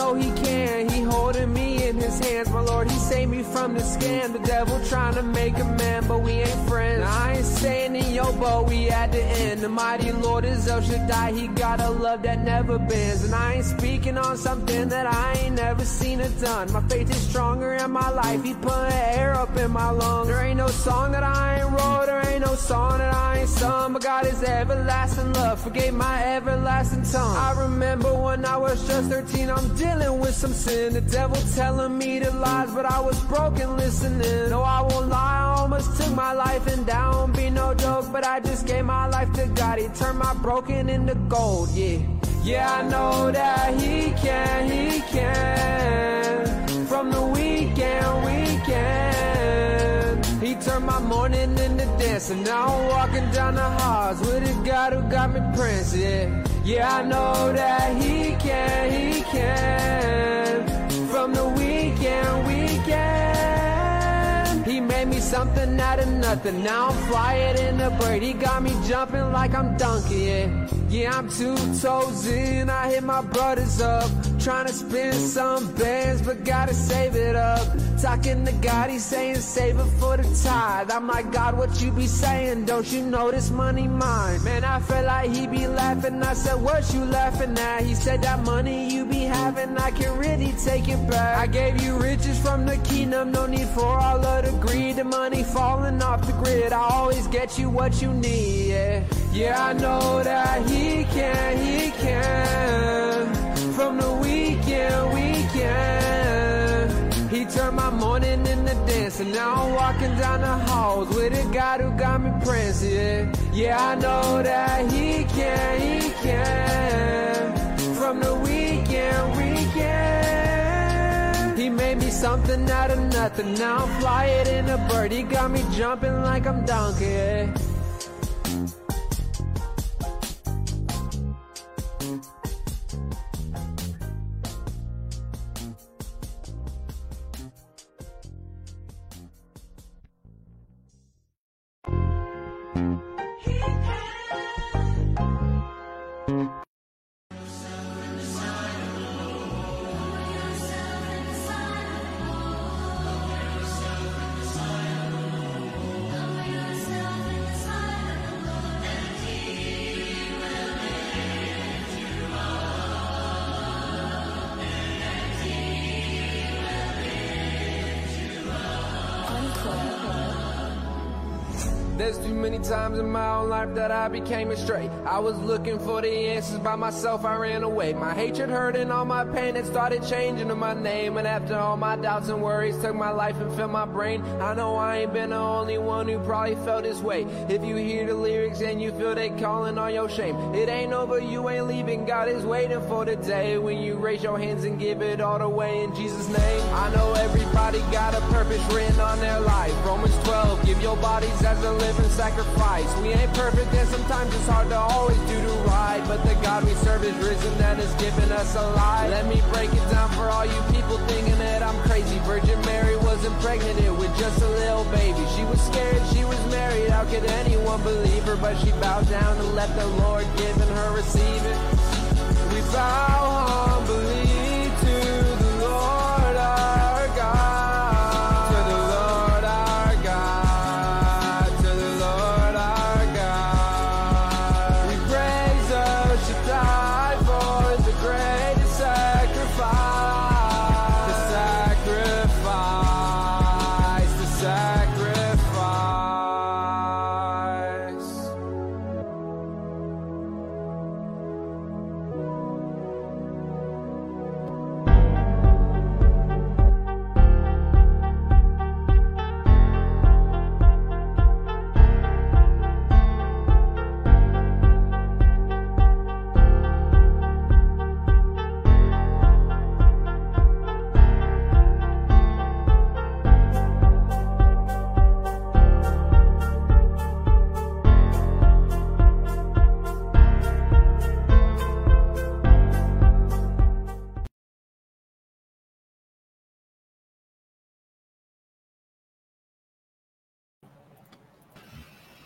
Know he can, he holding me in his hands. My Lord, he saved me from the scam. The devil trying to make a man, but we ain't friends. Now, I ain't staying in your boat, we at the end. The mighty Lord is El Shaddai, he got a love that never bends. And I ain't speaking on something that I ain't never seen or done. My faith is stronger in my life, he put air up in my lungs. There ain't no song that I ain't wrote, ain't no song that I ain't sung. But God is everlasting love, forgave my everlasting tongue. I remember when I was just 13, I'm dealing with some sin. The devil telling me to lies, but I was broken listening. No, I won't lie, I almost took my life and down. Be no joke, but I just gave my life to God. He turned my broken into gold, yeah. Yeah, I know that He can, He can. He turned my morning into dancing. Now I'm walking down the halls with a God who got me prancing. Yeah. Yeah, I know that he can, he can. From the weekend, weekend. He made me something out of nothing. Now I'm flying in a bird. He got me jumping like I'm dunking. Yeah, yeah I'm two toes in. I hit my brothers up. Trying to spin some bands, but gotta save it up. Talking to God, he's saying save it for the tithe. I'm like, God, what you be saying? Don't you know this money mine? Man, I felt like he be laughing. I said, what you laughing at? He said, that money you be having, I can really take it back. I gave you riches from the kingdom, no need for all of the greed. The money falling off the grid. I always get you what you need. Yeah, yeah I know that he can, he can. From the He turned my morning into dancing. Now I'm walking down the halls with a God who got me prancing. Yeah, I know that he can, he can. From the weekend, weekend. He made me something out of nothing. Now I'm flying in a bird. He got me jumping like I'm donkey. There's too many times in my own life that I became astray. I was looking for the answers by myself, I ran away. My hatred, hurt, and all my pain, it started changing to my name. And after all my doubts and worries took my life and filled my brain, I know I ain't been the only one who probably felt this way. If you hear the lyrics and you feel they calling on your shame, it ain't over, you ain't leaving. God is waiting for the day when you raise your hands and give it all away in Jesus' name. I know everybody got a purpose written on their life. Romans 12, give your bodies as a living sacrifice. We ain't perfect and sometimes it's hard to always do the right. But the God we serve is risen and has given us a life. Let me break it down for all you people thinking that I'm crazy. Virgin Mary was impregnated with just a little baby. She was scared, she was married. How could anyone believe her? But she bowed down and let the Lord give and her receive it. We bow humbly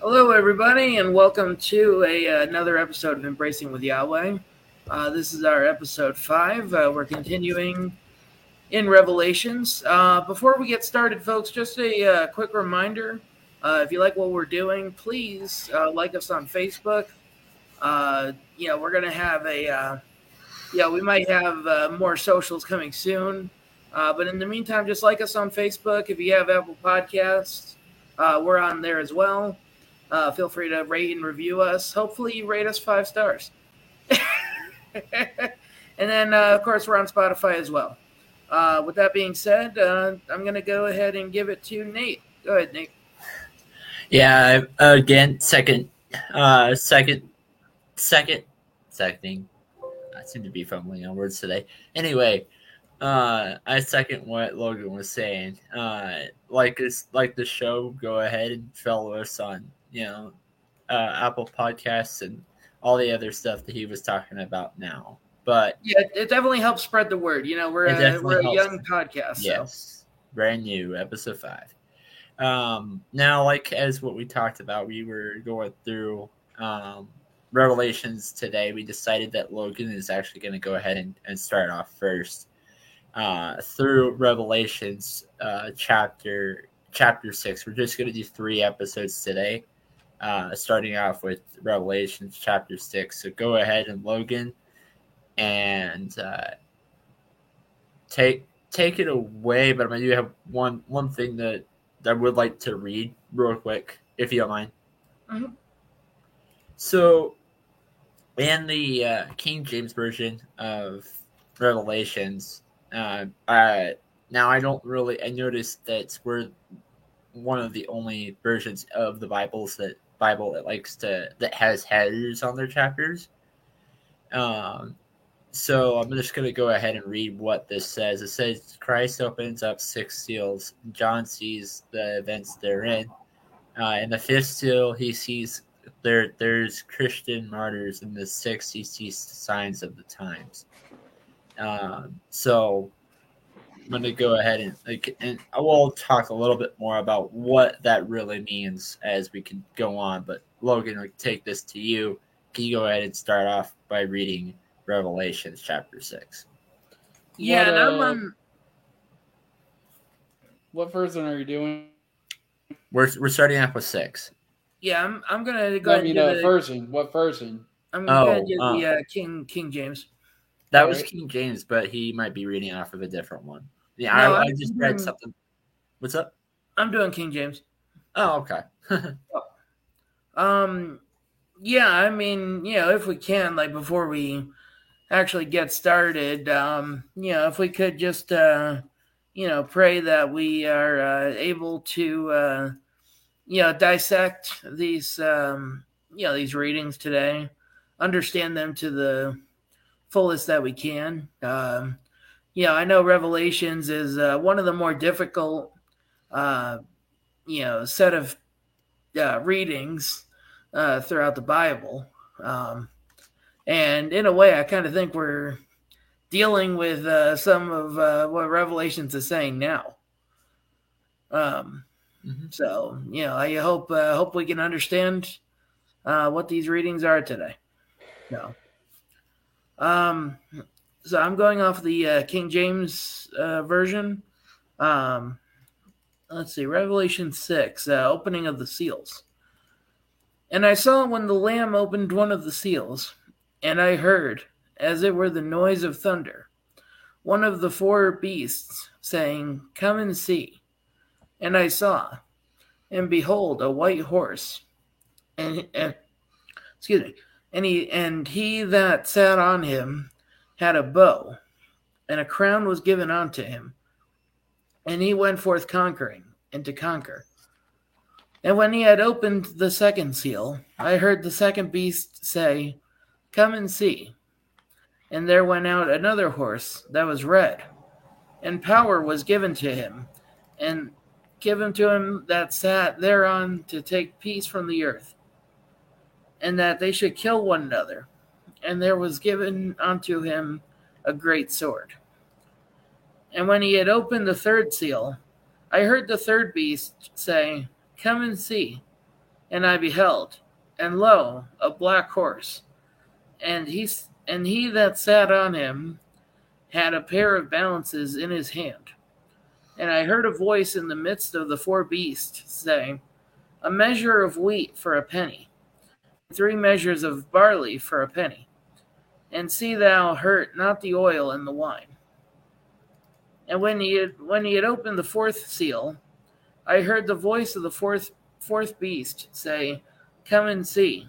Hello, everybody, and welcome to a, another episode of Embracing with Yahweh. Uh, this is our episode five. Uh, we're continuing in Revelations. Uh, before we get started, folks, just a uh, quick reminder uh, if you like what we're doing, please uh, like us on Facebook. you know, we're going to have a, yeah, we might have more socials coming soon. but in the meantime, just like us on Facebook. If you have Apple Podcasts, we're on there as well. Feel free to rate and review us. Hopefully, you rate us five stars. and then, uh, of course, we're on Spotify as well. Uh, with that being said, uh, I'm going to go ahead and give it to Nate. Go ahead, Nate. Yeah, again, second, uh, second, second, seconding. I seem to be fumbling on words today. Anyway, uh, I second what Logan was saying. Uh, like this, like the show, go ahead and follow us on, you know, uh, Apple Podcasts and all the other stuff that he was talking about now. But yeah, it definitely helps spread the word. You know, we're a, we're a young podcast. Yes, so. brand new, episode five. Um, now, like as what we talked about, we were going through um, Revelations today. We decided that Logan is actually going to go ahead and, and start off first uh, through Revelations uh, chapter chapter six. We're just going to do three episodes today uh, starting off with Revelation chapter six. So go ahead and Logan, and uh, take take it away. But I do have one one thing that, that I would like to read real quick, if you don't mind. Mm-hmm. So, in the uh, King James version of Revelations, uh, now I don't really I noticed that we're one of the only versions of the Bibles that Bible that likes to that has headers on their chapters. Um, so I'm just going to go ahead and read what this says. It says Christ opens up six seals. John sees the events therein. Uh, in the fifth seal, he sees there there's Christian martyrs. In the sixth, he sees signs of the times. Um, so I'm going to go ahead and like, and I will talk a little bit more about what that really means as we can go on. But Logan, I'll take this to you. Can you go ahead and start off by reading Revelations chapter six? Yeah, what, uh, um, what version are you doing? We're we're starting off with six. Yeah, I'm I'm gonna go. I mean, uh, the, version. What version? I'm gonna oh, do uh, the uh, King King James. That was King James, but he might be reading off of a different one. Yeah, no, I, I, just read something. What's up? I'm doing King James. Oh, okay. um, yeah, I mean, you know, if we can, like before we actually get started, um, you know, if we could just, uh, you know, pray that we are uh, able to, uh, you know, dissect these, um, you know, these readings today, understand them to the fullest that we can. Um, yeah, I know Revelations is uh, one of the more difficult, uh, you know, set of uh, readings uh, throughout the Bible. Um, and in a way, I kind of think we're dealing with uh, some of uh, what Revelations is saying now. Um, mm-hmm. So, you know, I hope hope we can understand what these readings are today. No. Um, so I'm going off the uh, King James uh, version. Um, let's see, Revelation 6, uh, opening of the seals. And I saw when the Lamb opened one of the seals, and I heard, as it were the noise of thunder, one of the four beasts saying, Come and see. And I saw, and behold, a white horse, and, and excuse me, and he and he that sat on him had a bow, and a crown was given unto him. And he went forth conquering, and to conquer. And when he had opened the second seal, I heard the second beast say, Come and see. And there went out another horse that was red, and power was given to him, and given to him that sat thereon to take peace from the earth, and that they should kill one another and there was given unto him a great sword. And when he had opened the third seal, I heard the third beast say, Come and see. And I beheld, and lo, a black horse, and he and he that sat on him had a pair of balances in his hand. And I heard a voice in the midst of the four beasts saying, A measure of wheat for a penny, three measures of barley for a penny, and see thou hurt not the oil and the wine. And when he had when he had opened the fourth seal, I heard the voice of the fourth fourth beast say, Come and see.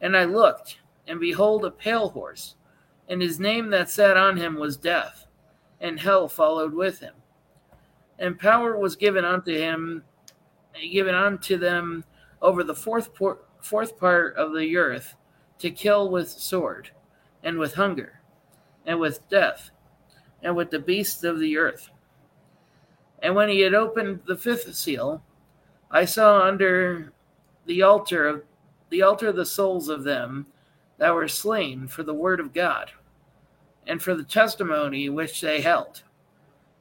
And I looked, and behold a pale horse, and his name that sat on him was Death, and hell followed with him. And power was given unto him, given unto them over the fourth por- fourth part of the earth, to kill with sword, and with hunger, and with death, and with the beasts of the earth. And when he had opened the fifth seal, I saw under the altar of the altar the souls of them that were slain for the word of God, and for the testimony which they held.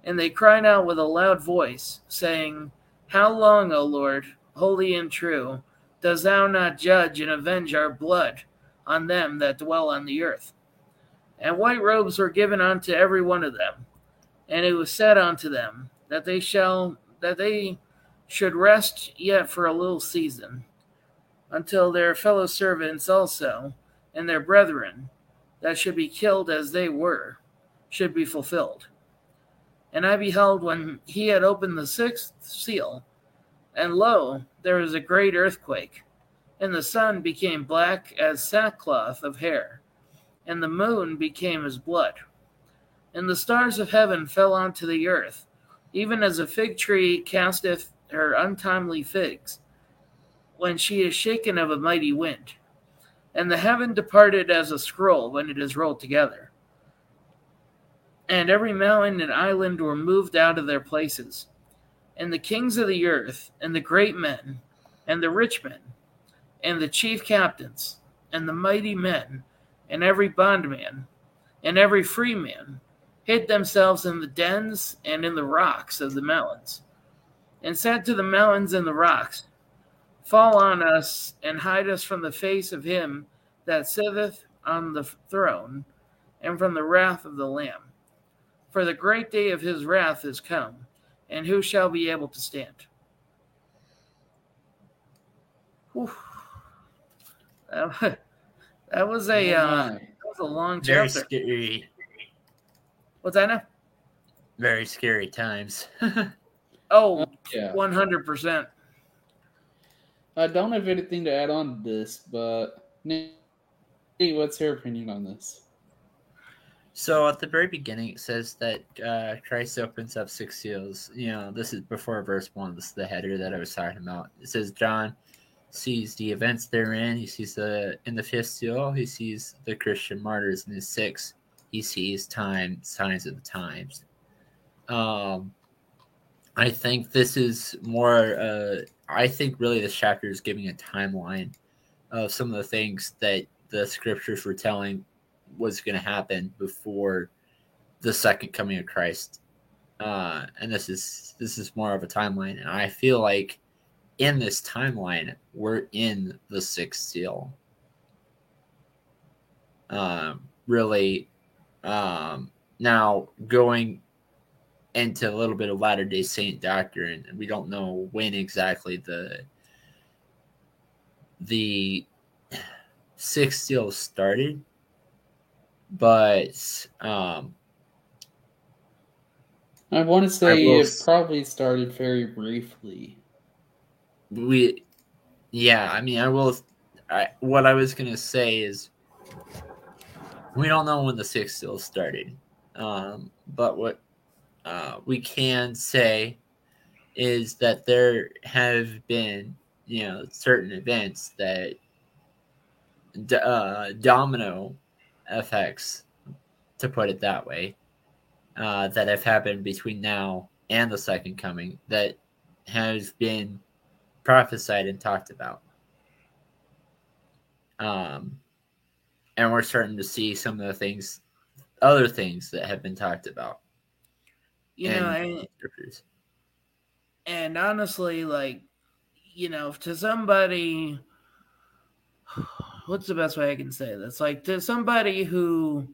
And they cried out with a loud voice, saying, How long, O Lord, holy and true, dost thou not judge and avenge our blood on them that dwell on the earth? And white robes were given unto every one of them, and it was said unto them that they shall that they should rest yet for a little season, until their fellow servants also and their brethren that should be killed as they were should be fulfilled. And I beheld when he had opened the sixth seal, and lo, there was a great earthquake, and the sun became black as sackcloth of hair, and the moon became as blood. And the stars of heaven fell onto the earth, even as a fig tree casteth her untimely figs, when she is shaken of a mighty wind. And the heaven departed as a scroll when it is rolled together. And every mountain and island were moved out of their places. And the kings of the earth, and the great men, and the rich men, and the chief captains, and the mighty men, and every bondman, and every free man, hid themselves in the dens and in the rocks of the mountains, and said to the mountains and the rocks, Fall on us and hide us from the face of him that sitteth on the throne and from the wrath of the Lamb. For the great day of his wrath is come, and who shall be able to stand? Whew. That, that was a Oh, uh, that was a long time. Very chapter. scary. What's that now? Very scary times. Oh, Yeah. 100%. I don't have anything to add on to this, but Nate, what's your opinion on this? So at the very beginning, it says that uh, Christ opens up six seals. You know, this is before verse one. This is the header that I was talking about. It says John sees the events therein. He sees the in the fifth seal. He sees the Christian martyrs in the sixth. He sees time signs of the times. Um, I think this is more. Uh, I think really this chapter is giving a timeline of some of the things that the scriptures were telling was going to happen before the second coming of Christ. Uh, and this is this is more of a timeline, and I feel like in this timeline we're in the sixth seal. Um, really, um, now going into a little bit of Latter Day Saint doctrine, and we don't know when exactly the the sixth seal started but um I want to say it probably started very briefly. We yeah i mean i will I, what i was gonna say is we don't know when the sixth seal started. Um but what uh we can say is that there have been you know certain events that d- uh domino effects to put it that way uh that have happened between now and the second coming that has been prophesied and talked about. Um, and we're starting to see some of the things, other things that have been talked about. You know, and, and honestly, like, you know, to somebody what's the best way I can say this? Like to somebody who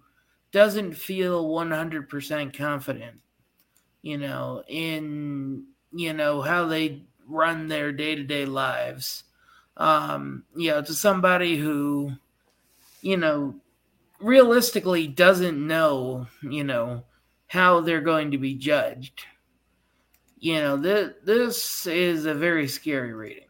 doesn't feel 100% confident, you know, in you know how they run their day-to-day lives. Um, you know, to somebody who you know realistically doesn't know, you know, how they're going to be judged. You know, th- this is a very scary reading.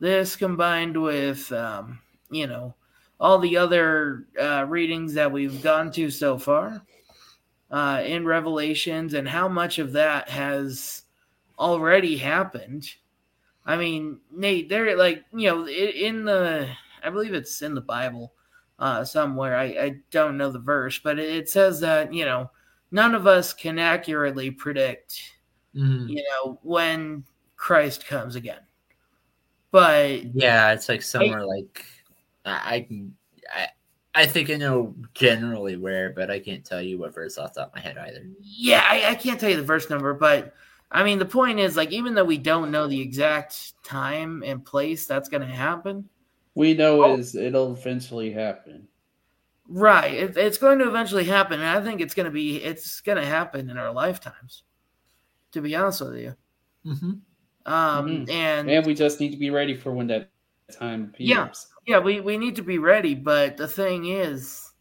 This combined with, um, you know, all the other uh, readings that we've gone to so far uh, in Revelations and how much of that has already happened. I mean, Nate, they're like, you know, in the, I believe it's in the Bible uh, somewhere. I, I don't know the verse, but it says that, you know, none of us can accurately predict, Mhm. you know, when Christ comes again. But Yeah, it's like somewhere like I, I can I I think I know generally where, but I can't tell you what verse off the top of my head either. yeah, I, I can't tell you the verse number, but I mean, the point is, like, even though we don't know the exact time and place that's going to happen, We know Oh. is it'll eventually happen. right? It, it's going to eventually happen, and I think it's going to be it's going to happen in our lifetimes. To be honest with you, Mm-hmm. um, Mhm. and And we just need to be ready for when that time appears. Yeah. yeah, we, we need to be ready. But the thing is,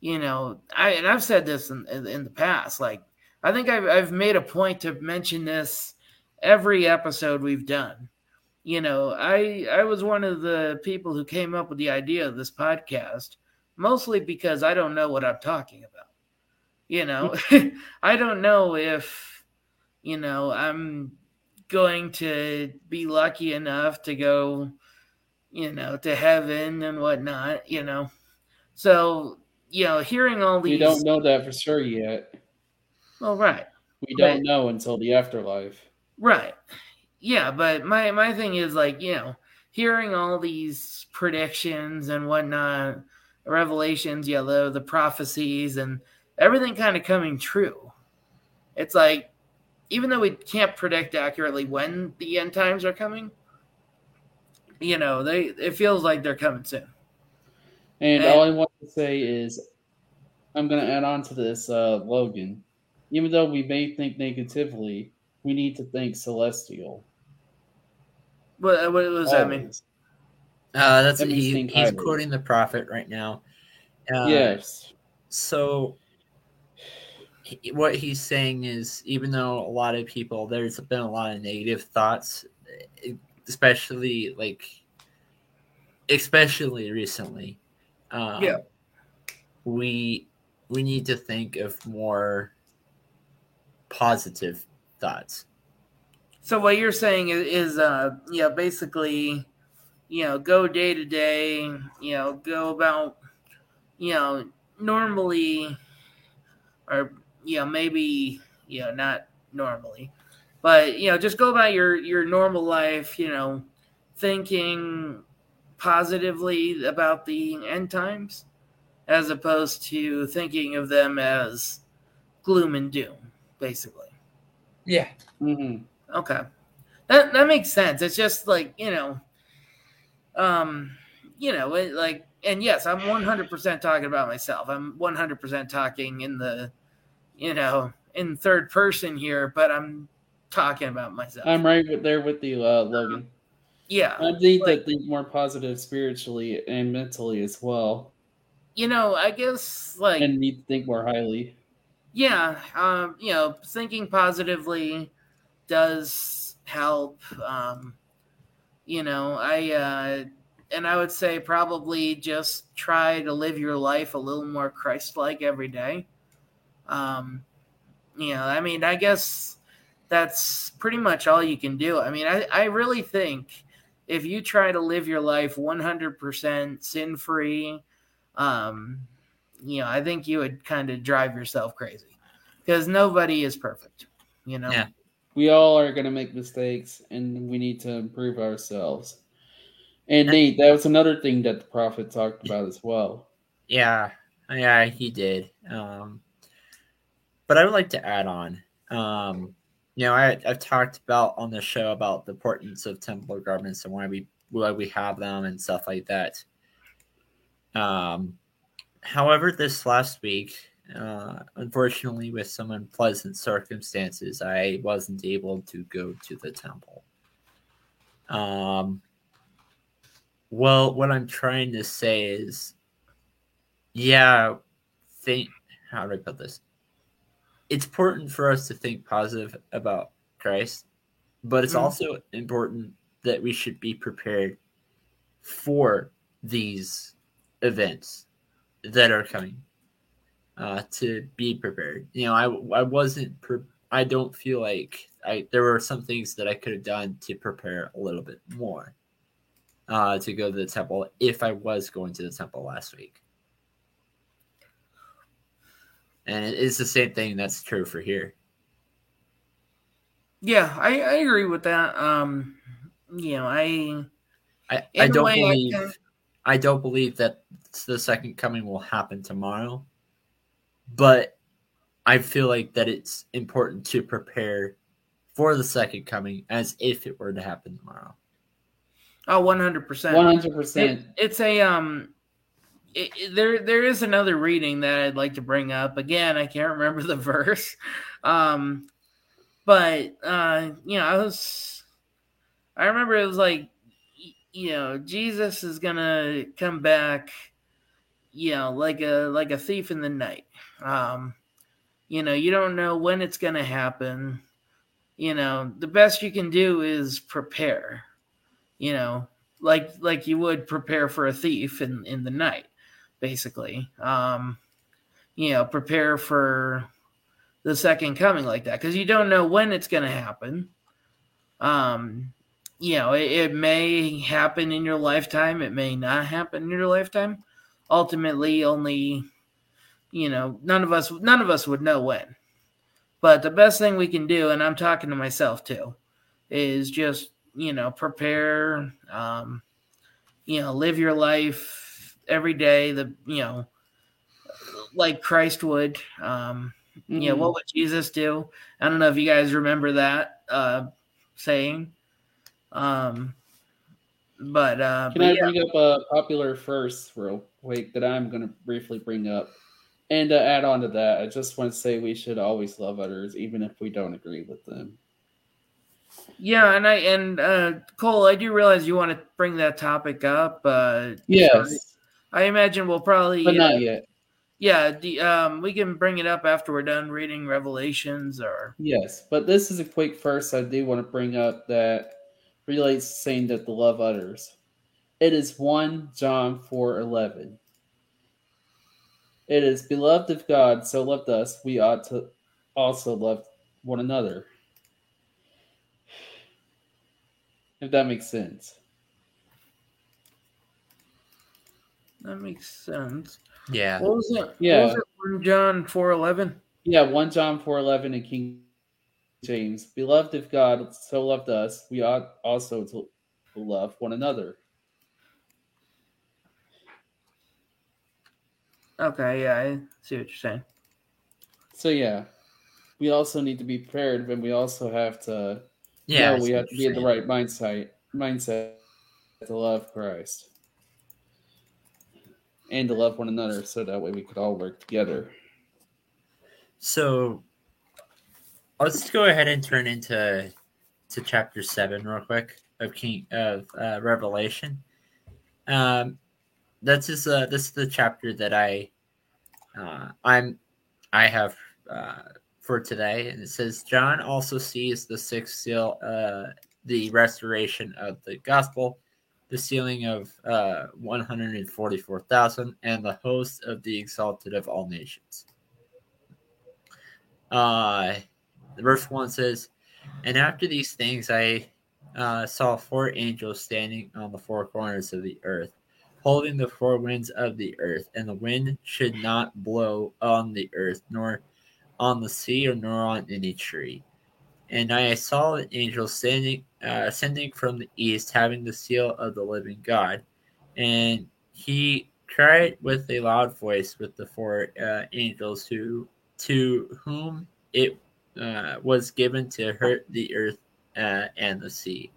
you know, I and I've said this in, in, in the past. Like, I think I've I've made a point to mention this every episode we've done. You know, I I was one of the people who came up with the idea of this podcast, mostly because I don't know what I'm talking about. You know, I don't know if you know I'm going to be lucky enough to go you know, to heaven and whatnot, you know. So, you know, hearing all these You don't know that for sure yet. Well, right. We But- don't know until the afterlife. Right. Yeah, but my my thing is like, you know, hearing all these predictions and whatnot, revelations, yeah, the the prophecies and everything kind of coming true. It's like even though we can't predict accurately when the end times are coming, you know, they it feels like they're coming soon. And And- all I want to say is, I'm going to add on to this, uh, Logan. Even though we may think negatively, we need to think celestial. What what does that mean? Uh, that's That he, he's highly. quoting the prophet right now. Uh, yes. So he- what he's saying is, even though a lot of people, there's been a lot of negative thoughts, especially like, especially recently. Um, Yeah. We we need to think of more positive thoughts. So what you're saying is, is uh, you know, basically, you know, go day to day, you know, go about, you know, normally, or you know, maybe, you know, not normally, but you know, just go about your your normal life, you know, thinking positively about the end times, as opposed to thinking of them as gloom and doom, basically. Yeah. hmm Okay. That that makes sense. It's just like, you know, um, you know, it, like and yes, I'm 100% talking about myself. I'm 100% talking in the you know, in third person here, but I'm talking about myself. I'm right there with you, uh, Logan. yeah. I need like- to think more positive spiritually and mentally as well. You know, I guess like And need to think more highly. Yeah, um, you know, thinking positively does help. Um, you know, I uh, and I would say probably just try to live your life a little more Christ-like every day. Um, you know, I mean, I guess that's pretty much all you can do. I mean, I, I really think if you try to live your life 100% sin-free, um, you know, I think you would kind of drive yourself crazy because nobody is perfect, you know? Yeah. We all are going to make mistakes, and we need to improve ourselves. And Nate, that was another thing that the prophet talked about as well. Yeah, yeah, he did. Um, but I would like to add on. Um, you know, I, I've talked about on the show about the importance of temple garments and why we why we have them and stuff like that. Um, however, this last week, uh, unfortunately, with some unpleasant circumstances, I wasn't able to go to the temple. Um, well, what I'm trying to say is, yeah, think. How do I put this? It's important for us to think positive about Christ, but it's Mhm. also important that we should be prepared for these events that are coming. Uh, to be prepared, you know, I I wasn't. Pre- I don't feel like I there were some things that I could have done to prepare a little bit more uh, to go to the temple if I was going to the temple last week. And it is the same thing that's true for here. Yeah, I, I agree with that. Um, you know, I I, I don't way, I believe can- I don't believe that the second coming will happen tomorrow. But I feel like that it's important to prepare for the second coming as if it were to happen tomorrow. Oh, oh, one hundred percent. One hundred It, percent. it's a um it, it- there there is another reading that I'd like to bring up. Again, I can't remember the verse. Um but uh you know, I was I remember it was like you know, Jesus is going to come back you know, like a like a thief in the night. Um you know, you don't know when it's going to happen. You know, the best you can do is prepare. You know, like like you would prepare for a thief in in the night basically um you know prepare for the second coming like that because you don't know when it's going to happen um you know it, it may happen in your lifetime it may not happen in your lifetime ultimately only you know none of us none of us would know when but the best thing we can do and i'm talking to myself too is just you know prepare um you know live your life every day the you know like christ would um you Mm-hmm. know what would jesus do i don't know if you guys remember that uh saying um but uh Can but I yeah. bring up a popular verse real quick that I'm going to briefly bring up? And to add on to that, I just want to say we should always love others, even if we don't agree with them. yeah and i and uh cole i do realize you want to bring that topic up uh Yes, i imagine we'll probably but uh, not yet. yeah the, um we can bring it up after we're done reading revelations or Yes, but this is a quick first. I do want to bring up that relates to saying that the love others. It is 1 John 4 11. It is beloved of God, so loved us, we ought to also love one another. If that makes sense. that makes sense Yeah. what was it Yeah. what was it 1 john 411 Yeah, 1 John 4 11 and King James. Beloved of God, so loved us, we ought also to love one another. Okay, yeah, I see what you're saying. So yeah, we also need to be prepared, but we also have to Yeah. know we have to be in the right mindset mindset to love Christ and to love one another, so that way we could all work together. So let's go ahead and turn into to chapter seven real quick of King of uh, Revelation. Um, that's just uh, this is the chapter that I uh, I'm I have uh, for today, and it says John also sees the sixth seal, uh, the restoration of the gospel, the sealing of uh, one hundred and the host of the exalted of all nations. Uh, verse 1 says, And after these things I uh, saw four angels standing on the four corners of the earth, holding the four winds of the earth, and the wind should not blow on the earth, nor on the sea, or nor on any tree. And I saw an angel standing, uh, ascending from the east, having the seal of the living God. And he cried with a loud voice with the four uh, angels who to whom it uh, was given to hurt the earth uh, and the sea,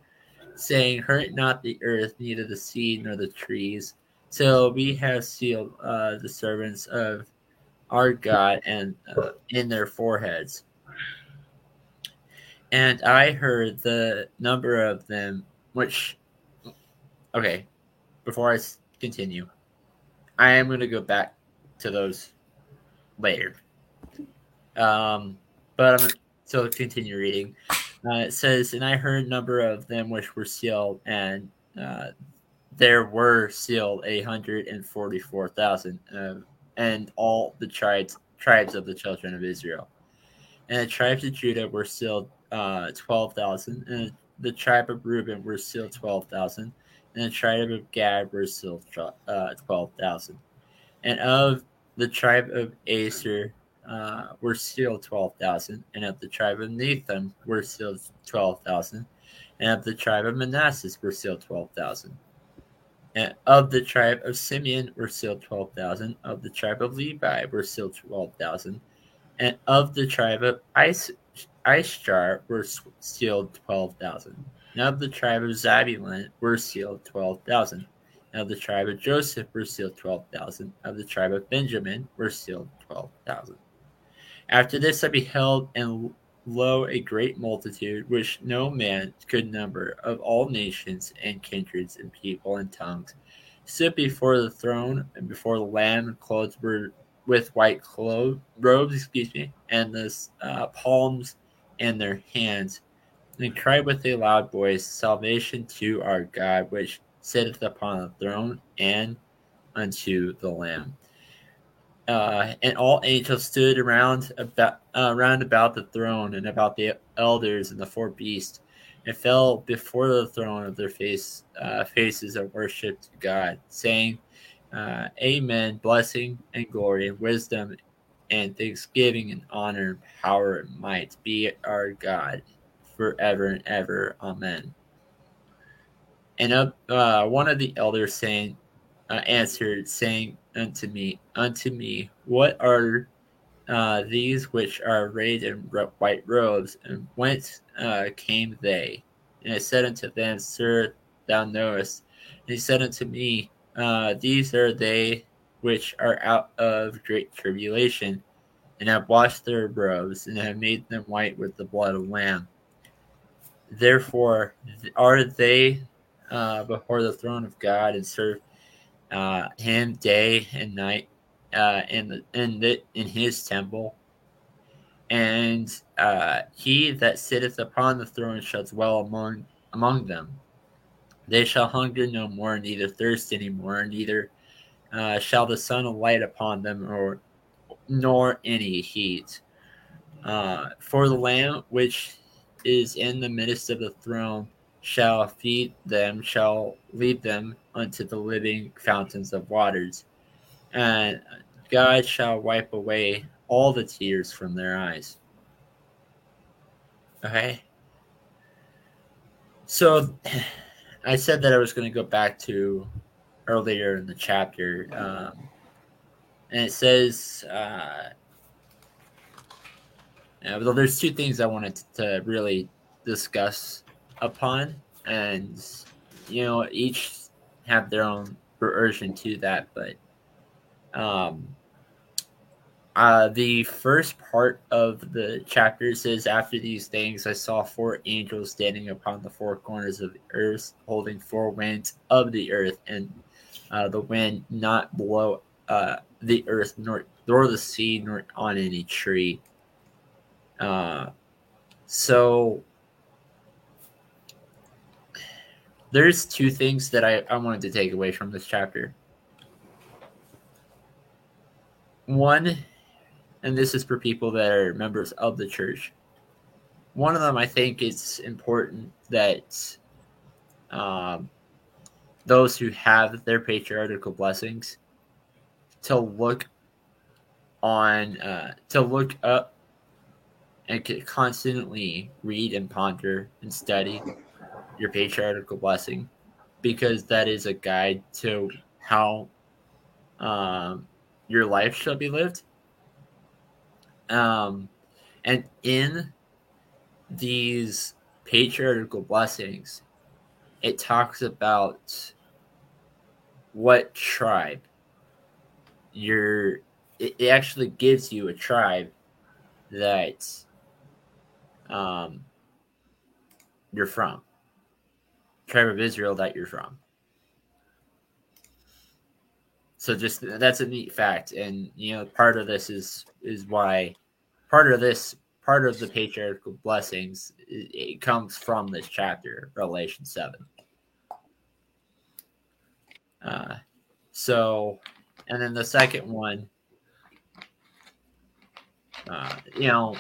saying, Hurt not the earth, neither the sea nor the trees, So we have sealed uh, the servants of our God and uh, in their foreheads. And I heard the number of them, which, okay, before I continue, I am going to go back to those later. Um, but I'm so continue reading. Uh, it says, and I heard a number of them which were sealed, and uh, there were sealed a hundred and forty-four thousand, uh, and all the tribes tribes of the children of Israel. And the tribes of Judah were sealed uh, twelve thousand, and the tribe of Reuben were sealed twelve thousand, and the tribe of Gad were sealed uh, twelve thousand, and of the tribe of Aser uh, were sealed 12,000, and of the tribe of Nathan were sealed 12,000, and of the tribe of Manasseh were sealed 12,000. And of the tribe of Simeon were sealed 12,000, of the tribe of Levi were sealed 12,000, and of the tribe of Is- Issachar were sealed 12,000. And of the tribe of Zabulon were sealed 12,000. And of the tribe of Joseph were sealed 12,000. Of the tribe of Benjamin were sealed 12,000. After this I beheld, and lo, a great multitude, which no man could number, of all nations and kindreds and people and tongues, stood before the throne and before the Lamb, clothed with white clothes, robes, excuse me, and the uh, palms in their hands, and cried with a loud voice, Salvation to our God, which sitteth upon the throne, and unto the Lamb uh, and all angels stood around about uh, about the throne and about the elders and the four beasts, and fell before the throne of their face uh, faces and worshipped God, saying, uh, "Amen. Blessing and glory and wisdom and thanksgiving and honor and power and might be our God forever and ever. Amen." And uh, one of the elders saying, uh, answered, saying unto me, unto me, what are uh, these which are arrayed in white robes, and whence uh, came they? And I said unto them, Sir, thou knowest. And he said unto me, uh, These are they which are out of great tribulation, and have washed their robes, and have made them white with the blood of Lamb. Therefore are they uh, before the throne of God, and serve uh, him day and night uh, in the, in the, in his temple. And uh, he that sitteth upon the throne shall dwell among among them. They shall hunger no more, neither thirst any more, neither uh, shall the sun alight upon them, or nor any heat. Uh, for the Lamb which is in the midst of the throne shall feed them, shall lead them unto the living fountains of waters. And God shall wipe away all the tears from their eyes. Okay. So I said that I was going to go back to earlier in the chapter. Um, and it says, uh, yeah, well, there's two things I wanted to really discuss upon. And, you know, each have their own version to that, but um, uh, the first part of the chapter says, After these things, I saw four angels standing upon the four corners of the earth, holding four winds of the earth, and uh, the wind not blow uh, the earth, nor, nor the sea, nor on any tree. Uh, so there's two things that I, I wanted to take away from this chapter. One, and this is for people that are members of the church. One of them, I think it's important that um, those who have their patriarchal blessings to look on, uh, to look up and constantly read and ponder and study your patriarchal blessing because that is a guide to how um, your life shall be lived. Um, and in these patriarchal blessings, it talks about what tribe you're it, it actually gives you a tribe that um you're from tribe of israel that you're from. So just that's a neat fact. And you know part of this is is why part of this part of the patriarchal blessings it, it comes from this chapter revelation 7 uh so and then the second one uh you know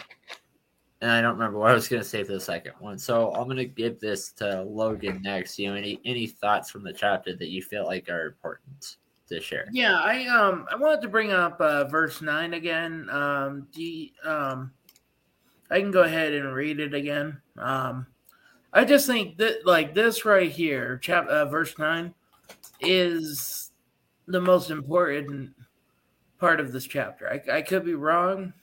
and I don't remember what I was going to say for the second one. So I'm going to give this to Logan next. You know, any any thoughts from the chapter that you feel like are important to share? Yeah, I um I wanted to bring up uh, verse nine again. Um, the um, I can go ahead and read it again. Um, I just think that like this right here, chap uh, verse nine, is the most important part of this chapter. I, I could be wrong.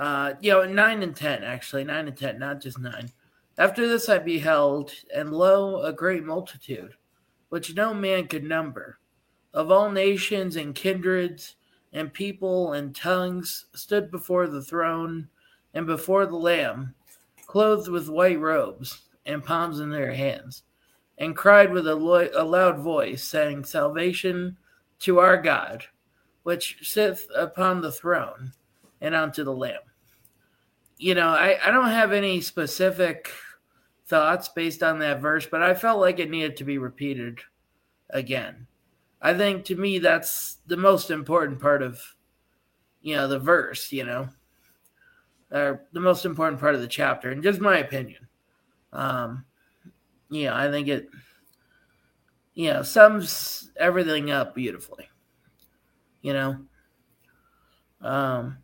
Uh, you know, nine and ten actually, nine and ten, not just nine. After this, I beheld, and lo, a great multitude, which no man could number, of all nations and kindreds and people and tongues, stood before the throne and before the Lamb, clothed with white robes and palms in their hands, and cried with a, lo- a loud voice, saying, Salvation to our God, which sitteth upon the throne, and unto the Lamb. You know, I, I don't have any specific thoughts based on that verse, but I felt like it needed to be repeated again. I think to me that's the most important part of you know the verse, you know, or the most important part of the chapter, and just my opinion. Um, yeah, I think it, you know, sums everything up beautifully. You know, um,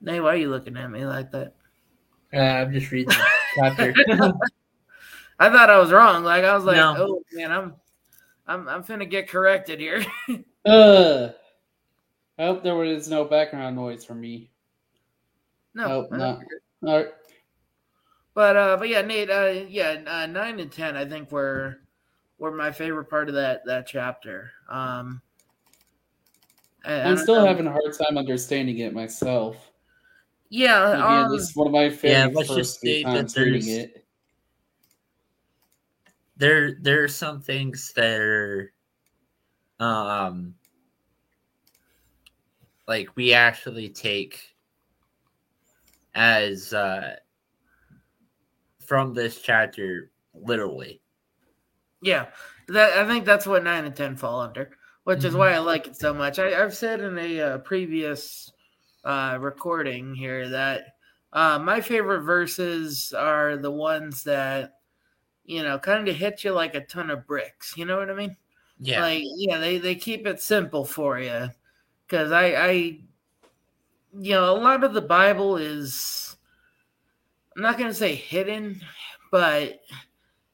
Nate, why are you looking at me like that? Uh, I'm just reading the chapter. I thought I was wrong. Like I was like, No. oh man, I'm, I'm, I'm finna get corrected here. Uh, I hope there was no background noise for me. no, Oh, I no. think you're good. All right. But uh, but yeah, Nate, uh, yeah, uh, nine and ten, I think were were my favorite part of that that chapter. Um, I- I I'm don't still know. having a hard time understanding it myself. Yeah, Again, um, this is one of my favorite Yeah, let's just few state that there's- it. there there are some things that are um like we actually take as uh from this chapter literally Yeah, that I think that's what nine and ten fall under, which is Mhm. why I like it so much. I, I've said in a uh, previous uh, recording here that uh, my favorite verses are the ones that you know kind of hit you like a ton of bricks. You know what I mean? yeah Like yeah, they they keep it simple for you because I I you know a lot of the Bible is I'm not gonna say hidden, but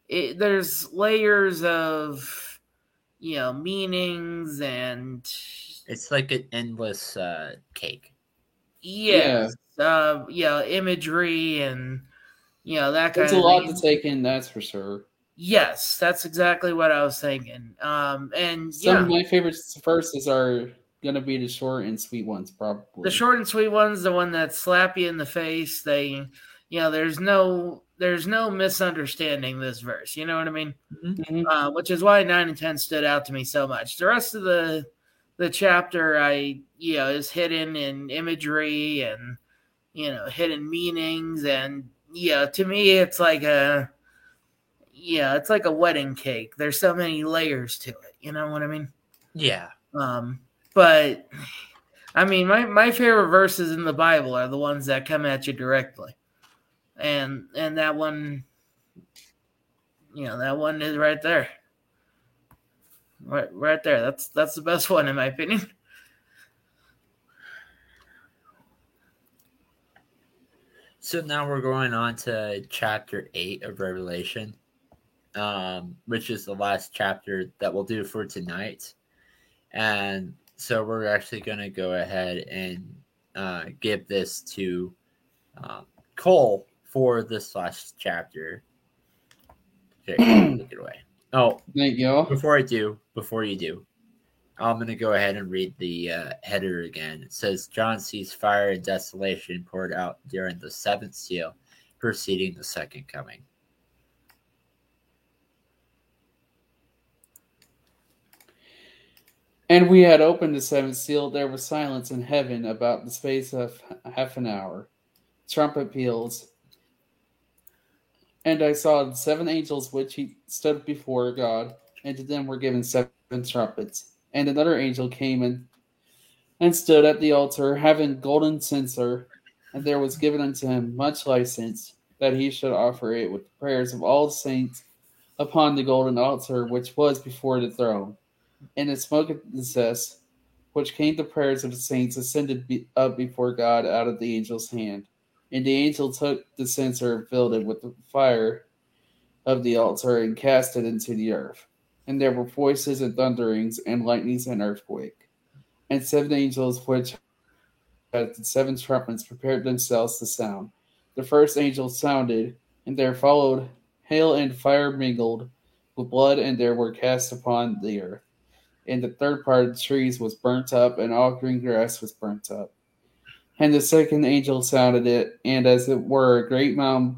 it, there's layers of you know meanings and it's like an endless uh cake yes, uh, yeah, imagery and you know that kind It's a lot thing. to take in, that's for sure. Yes, that's exactly what I was thinking. Um, and Some yeah, of my favorite verses are gonna be the short and sweet ones, probably. the short and sweet ones, the one that slap you in the face. They, you know, there's no there's no misunderstanding this verse. You know what I mean? Mhm. uh, which is why nine and ten stood out to me so much. The rest of the the chapter, I you know, is hidden in imagery and you know, hidden meanings, and yeah, to me, it's like a yeah, it's like a wedding cake. There's so many layers to it. You know what I mean? yeah Um, but I mean, my my favorite verses in the Bible are the ones that come at you directly, and and that one, you know, that one is right there, right right there. That's that's the best one in my opinion. So now we're going on to chapter eight of Revelation, um, which is the last chapter that we'll do for tonight. And so we're actually going to go ahead and uh, give this to um, Cole for this last chapter. Okay, take it away. Oh, Thank you. before I do, before you do, I'm going to go ahead and read the uh, header again. It says John sees fire and desolation poured out during the seventh seal, preceding the second coming. And we had opened the seventh seal. There was silence in heaven about the space of half an hour. Trumpet peals. And I saw seven angels which he stood before God, and to them were given seven trumpets. And another angel came and, and stood at the altar, having golden censer, and there was given unto him much incense, that he should offer it with the prayers of all the saints upon the golden altar which was before the throne and the smoke of incense, which came the prayers of the saints, ascended be- up before God out of the angel's hand. And the angel took the censer and filled it with the fire of the altar and cast it into the earth. And there were voices and thunderings and lightnings and earthquake. And seven angels which had seven trumpets prepared themselves to sound. The first angel sounded, and there followed hail and fire mingled with blood, and there were cast upon the earth and the third part of the trees was burnt up, and all green grass was burnt up. And the second angel sounded it, and as it were, a great mountain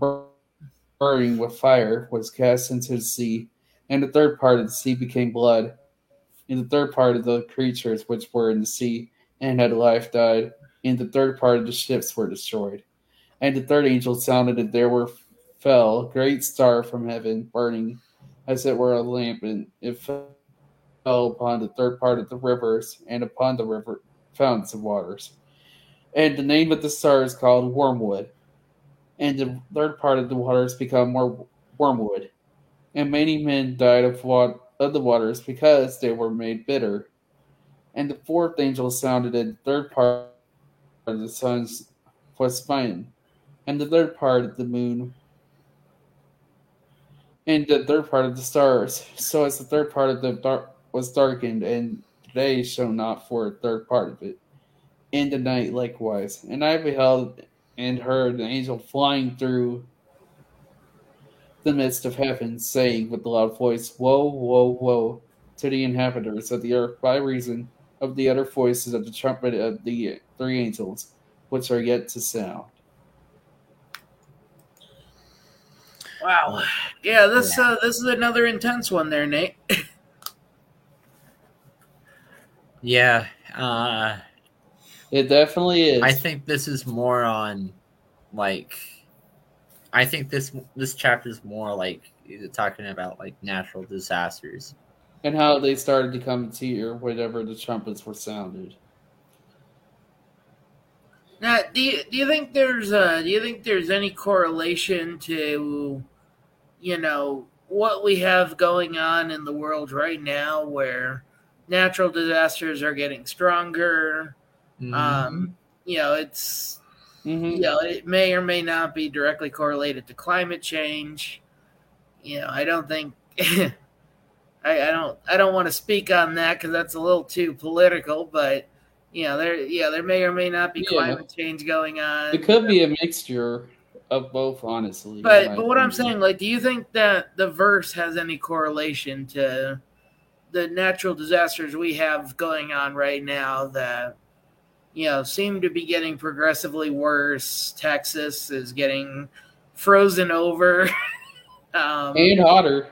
burning with fire was cast into the sea, and the third part of the sea became blood. And the third part of the creatures which were in the sea and had life died, and the third part of the ships were destroyed. And the third angel sounded, and there were fell a great star from heaven, burning as it were a lamp, and it fell fell upon the third part of the rivers and upon the river fountains of waters. And the name of the star is called Wormwood. And the third part of the waters become more wormwood. And many men died of, of the waters because they were made bitter. And the fourth angel sounded, and the third part of the sun was smitten, and the third part of the moon, and the third part of the stars. So as the third part of the dark was darkened, and day shone not for a third part of it. In the night likewise. And I beheld and heard an angel flying through the midst of heaven, saying with a loud voice, Woe, woe, woe to the inhabitants of the earth by reason of the utter voices of the trumpet of the three angels, which are yet to sound. Wow. Yeah, this uh, this is another intense one there, Nate. Yeah, uh, It definitely is. I think this is more on like I think this this chapter is more like talking about like natural disasters. and how they started to come to hear whenever the trumpets were sounded. Now, do you do you think there's uh do you think there's any correlation to, you know, what we have going on in the world right now, where natural disasters are getting stronger? Mm-hmm. Um, you know, it's hmm you know it may or may not be directly correlated to climate change. You know, I don't think. I, I don't. I don't want to speak on that because that's a little too political. But you know, there. Yeah, there may or may not be Yeah. climate change going on. It could be a mixture of both, honestly. But but what I'm saying, like, do you think that the verse has any correlation to the natural disasters we have going on right now that you know seem to be getting progressively worse? Texas is getting frozen over. um, and hotter.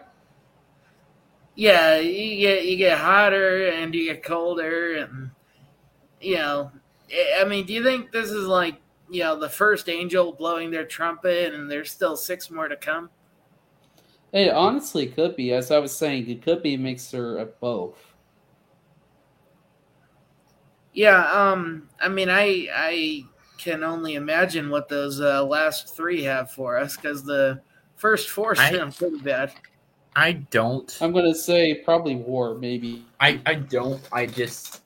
yeah, you get you get hotter and you get colder, and you know, I- I mean, do you think this is like you know the first angel blowing their trumpet, and there's still six more to come? It honestly could be, as I was saying, it could be a mixture of both. Yeah, um, I mean, I I can only imagine what those uh, last three have for us because the first four I- sound pretty bad. I don't. I'm gonna say probably war, maybe. I I don't. I just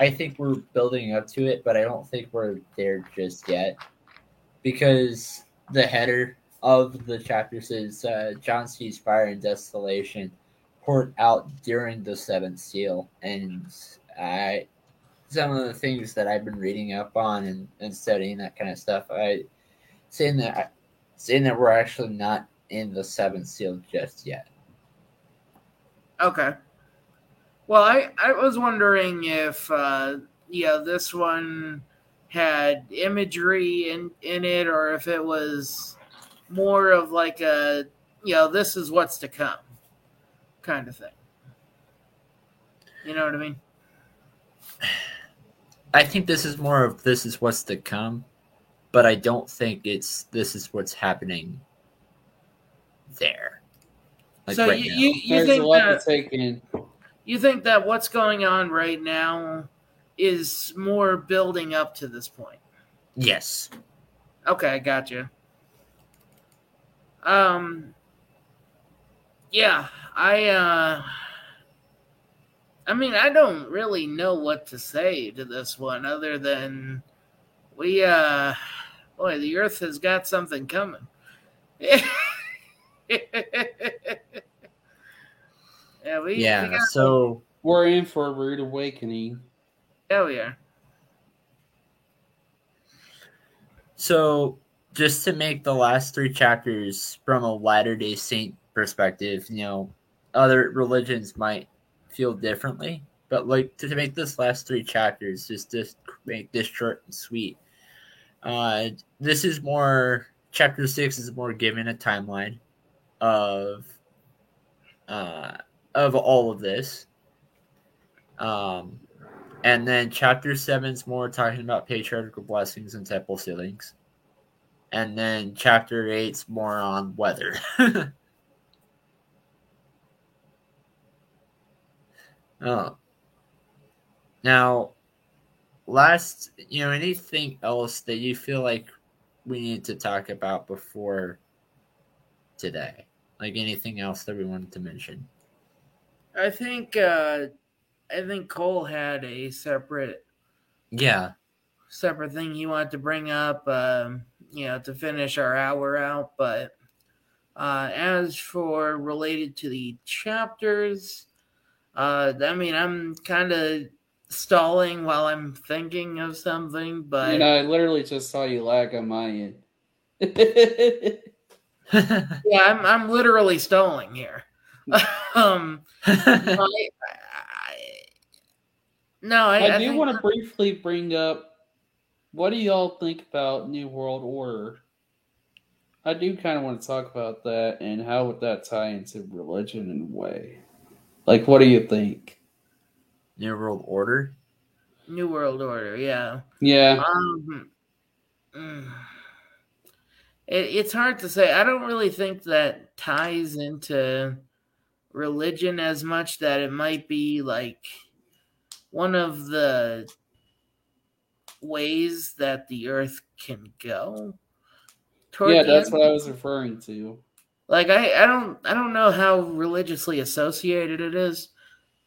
I think we're building up to it, but I don't think we're there just yet because the header of the chapter says uh, John sees fire and desolation poured out during the seventh seal, and I some of the things that I've been reading up on and, and studying that kind of stuff. I saying that saying that we're actually not in the seventh seal just yet. Okay. Well, I, I was wondering if uh, know this one had imagery in in it, or if it was more of like a you know this is what's to come kind of thing. You know what I mean? I think this is more of this is what's to come, but I don't think it's this is what's happening there. Like so right you, you, you There's think a lot that to take in. you think that what's going on right now is more building up to this point? yes. Okay, I gotcha. Um yeah, I uh I mean, I don't really know what to say to this one other than we uh boy, the earth has got something coming. yeah, we, we Yeah. got, So We're in for a rude awakening. yeah. So, just to make the last three chapters from a Latter day Saint perspective, you know, other religions might feel differently, but like to make this last three chapters, just to make this short and sweet, uh, this is more, chapter six is more giving a timeline of, uh, of all of this. Um, and then chapter seven's more talking about patriarchal blessings and temple sealings. And then chapter eight's more on weather. oh. Now, last, you know, anything else that you feel like we need to talk about before today? Like anything else that we wanted to mention? I think uh I think Cole had a separate Yeah. separate thing he wanted to bring up, um, you know, to finish our hour out. But uh, as for related to the chapters, uh, I mean, I'm kind of stalling while I'm thinking of something, but You know, I literally just saw you lag on my end. yeah, I'm I'm literally stalling here. um, I, I, no, I, I, I do want to briefly bring up what do y'all think about New World Order? I do kind of want to talk about that and how would that tie into religion in a way. Like, what do you think? New World Order. New World Order, yeah. Yeah, Um, mm, it, it's hard to say. I don't really think that ties into religion as much that it might be like one of the ways that the earth can go. yeah, that's end. what I was referring to. Like I, I don't I don't know how religiously associated it is,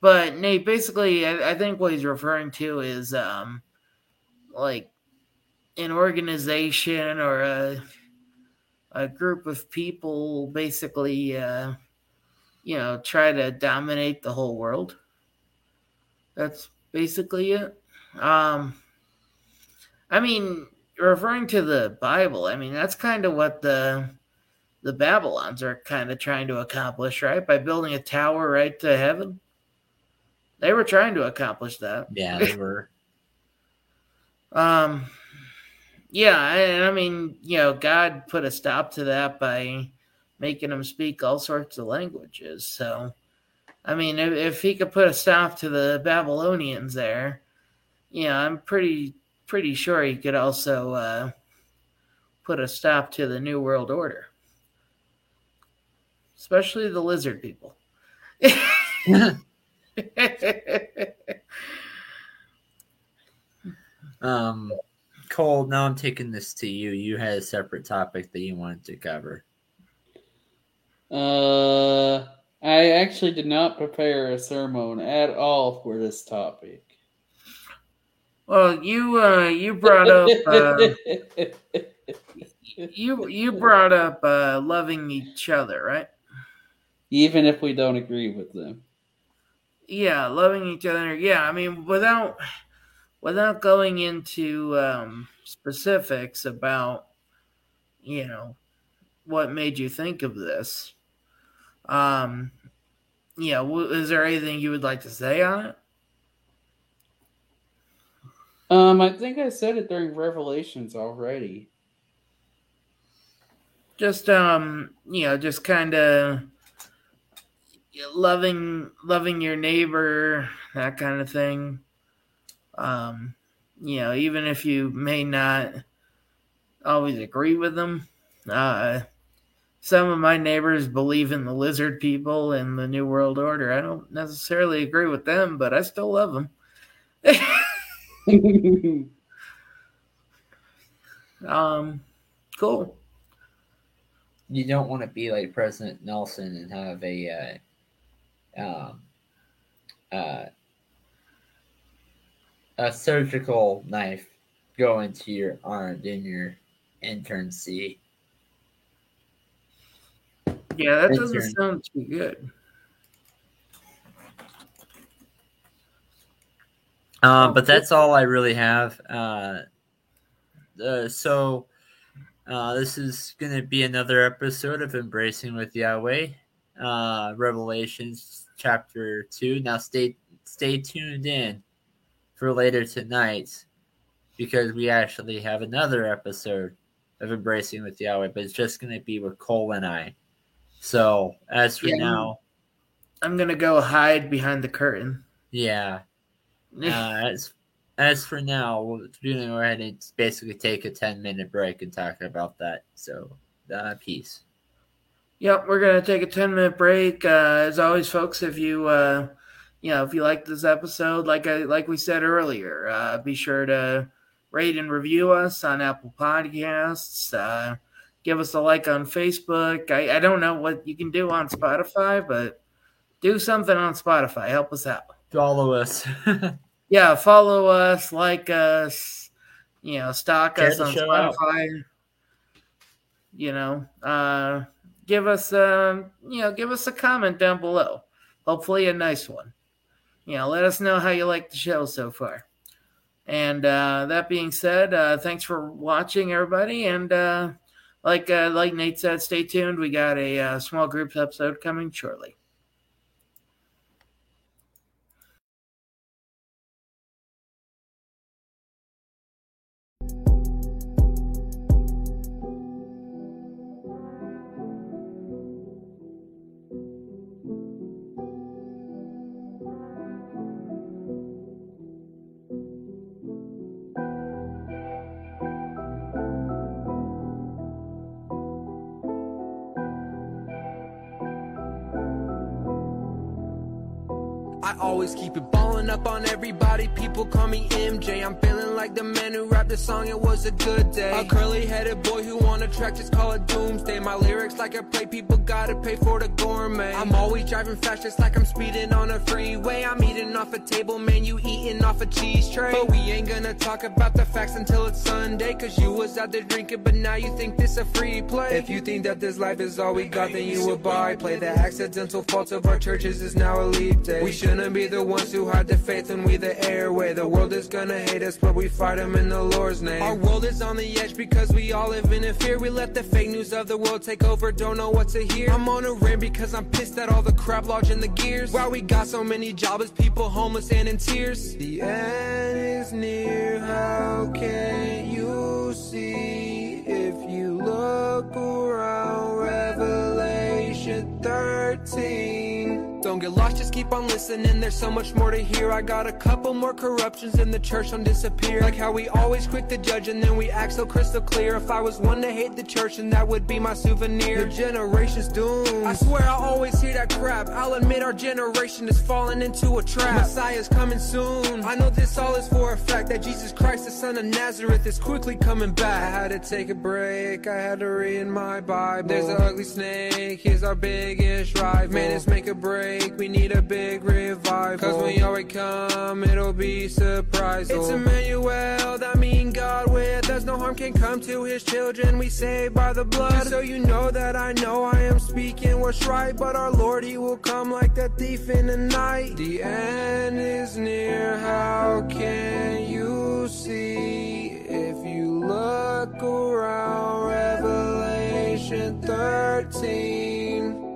but Nate, basically I, I think what he's referring to is um like an organization or a a group of people basically uh you know try to dominate the whole world. That's basically it. Um I mean referring to the Bible, I mean that's kind of what the the Babylons are kind of trying to accomplish, right? By building a tower right to heaven. They were trying to accomplish that. Yeah, they were. Um yeah, and I mean, you know, God put a stop to that by making them speak all sorts of languages. So I mean, if, if he could put a stop to the Babylonians there, yeah, I'm pretty pretty sure he could also uh, put a stop to the New World Order, especially the lizard people. Um, Cole, now I'm taking this to you. You had a separate topic that you wanted to cover. Uh, I actually did not prepare a sermon at all for this topic. well, you uh, you brought up uh, you you brought up uh, loving each other, right? Even if we don't agree with them. Yeah, loving each other. Yeah, I mean, without without going into um, specifics about you know what made you think of this. Um, yeah, w- is there anything you would like to say on it? Um, I think I said it during Revelations already. Just um, you know, just kind of loving loving your neighbor, that kind of thing. Um, you know, even if you may not always agree with them. Uh, some of my neighbors believe in the lizard people and the New World Order. I don't necessarily agree with them, but I still love them. um, cool. You don't want to be like President Nelson and have a uh, um, uh, a surgical knife go into your arm in your intern C. Yeah, that Intern. doesn't sound too good. Um, but that's all I really have. Uh, uh, so uh, this is going to be another episode of Embracing with Yahweh, uh, Revelations chapter two. Now stay stay tuned in for later tonight because we actually have another episode of Embracing with Yahweh, but it's just going to be with Cole and I. So as for Yeah. now, I'm gonna go hide behind the curtain. yeah. uh, as as for now, we're gonna go ahead and basically take a ten minute break and talk about that. So, uh, peace. Yep, we're gonna take a ten minute break. Uh, as always, folks, if you uh, you know if you like this episode, like I like we said earlier, uh, be sure to rate and review us on Apple Podcasts. Uh, give us a like on Facebook. I, I don't know what you can do on Spotify, but do something on Spotify. Help us out. Follow us. Yeah, follow us, like us, you know, stock us on show out. Spotify. You know, uh, give us um, you know, give us a comment down below. Hopefully a nice one. You know, let us know how you like the show so far. And uh, that being said, uh, thanks for watching, everybody. And uh, like uh, like Nate said, stay tuned. We got a uh, small groups episode coming shortly. Always keep it up on everybody. People call me MJ. I'm feeling like the man who rapped the song. It was a good day. A curly headed boy who on a track just call it doomsday. My lyrics like I play, people gotta pay for the gourmet. I'm always driving fast, just like I'm speeding on a freeway. I'm eating off a table, man. You eating off a cheese tray. But we ain't gonna talk about the facts until it's Sunday. Cause you was out there drinking, but now you think this a free play. If you think that this life is all we got, then you would buy. Play the accidental faults of our churches is now a leap day. We shouldn't be the ones who hide the faith and we the airway. The world is gonna hate us, but we fight them in the Lord's name. Our world is on the edge because we all live in a fear. We let the fake news of the world take over, don't know what to hear. I'm on a rant because I'm pissed at all the crap lodging the gears. Why we got so many jobless people homeless and in tears. The end is near, how can you see if you look around Revelation 13? Don't get lost, just keep on listening. There's so much more to hear. I got a couple more corruptions and the church don't disappear. Like how we always quick to judge and then we act so crystal clear. If I was one to hate the church, then that would be my souvenir. Your generation's doomed. I swear I always hear that crap. I'll admit our generation is falling into a trap. Messiah's coming soon. I know this all is for a fact that Jesus Christ, the son of Nazareth, is quickly coming back. I had to take a break. I had to read my Bible. There's an ugly snake. Here's our biggest rival. Man, it's make a break. We need a big revival. Cause when Yahweh come, it'll be surprise. It's Emmanuel, that mean God with us. No harm can come to his children. We saved by the blood. So you know that I know I am speaking what's right. But our Lord, he will come like a thief in the night. The end is near. How can you see if you look around Revelation 13?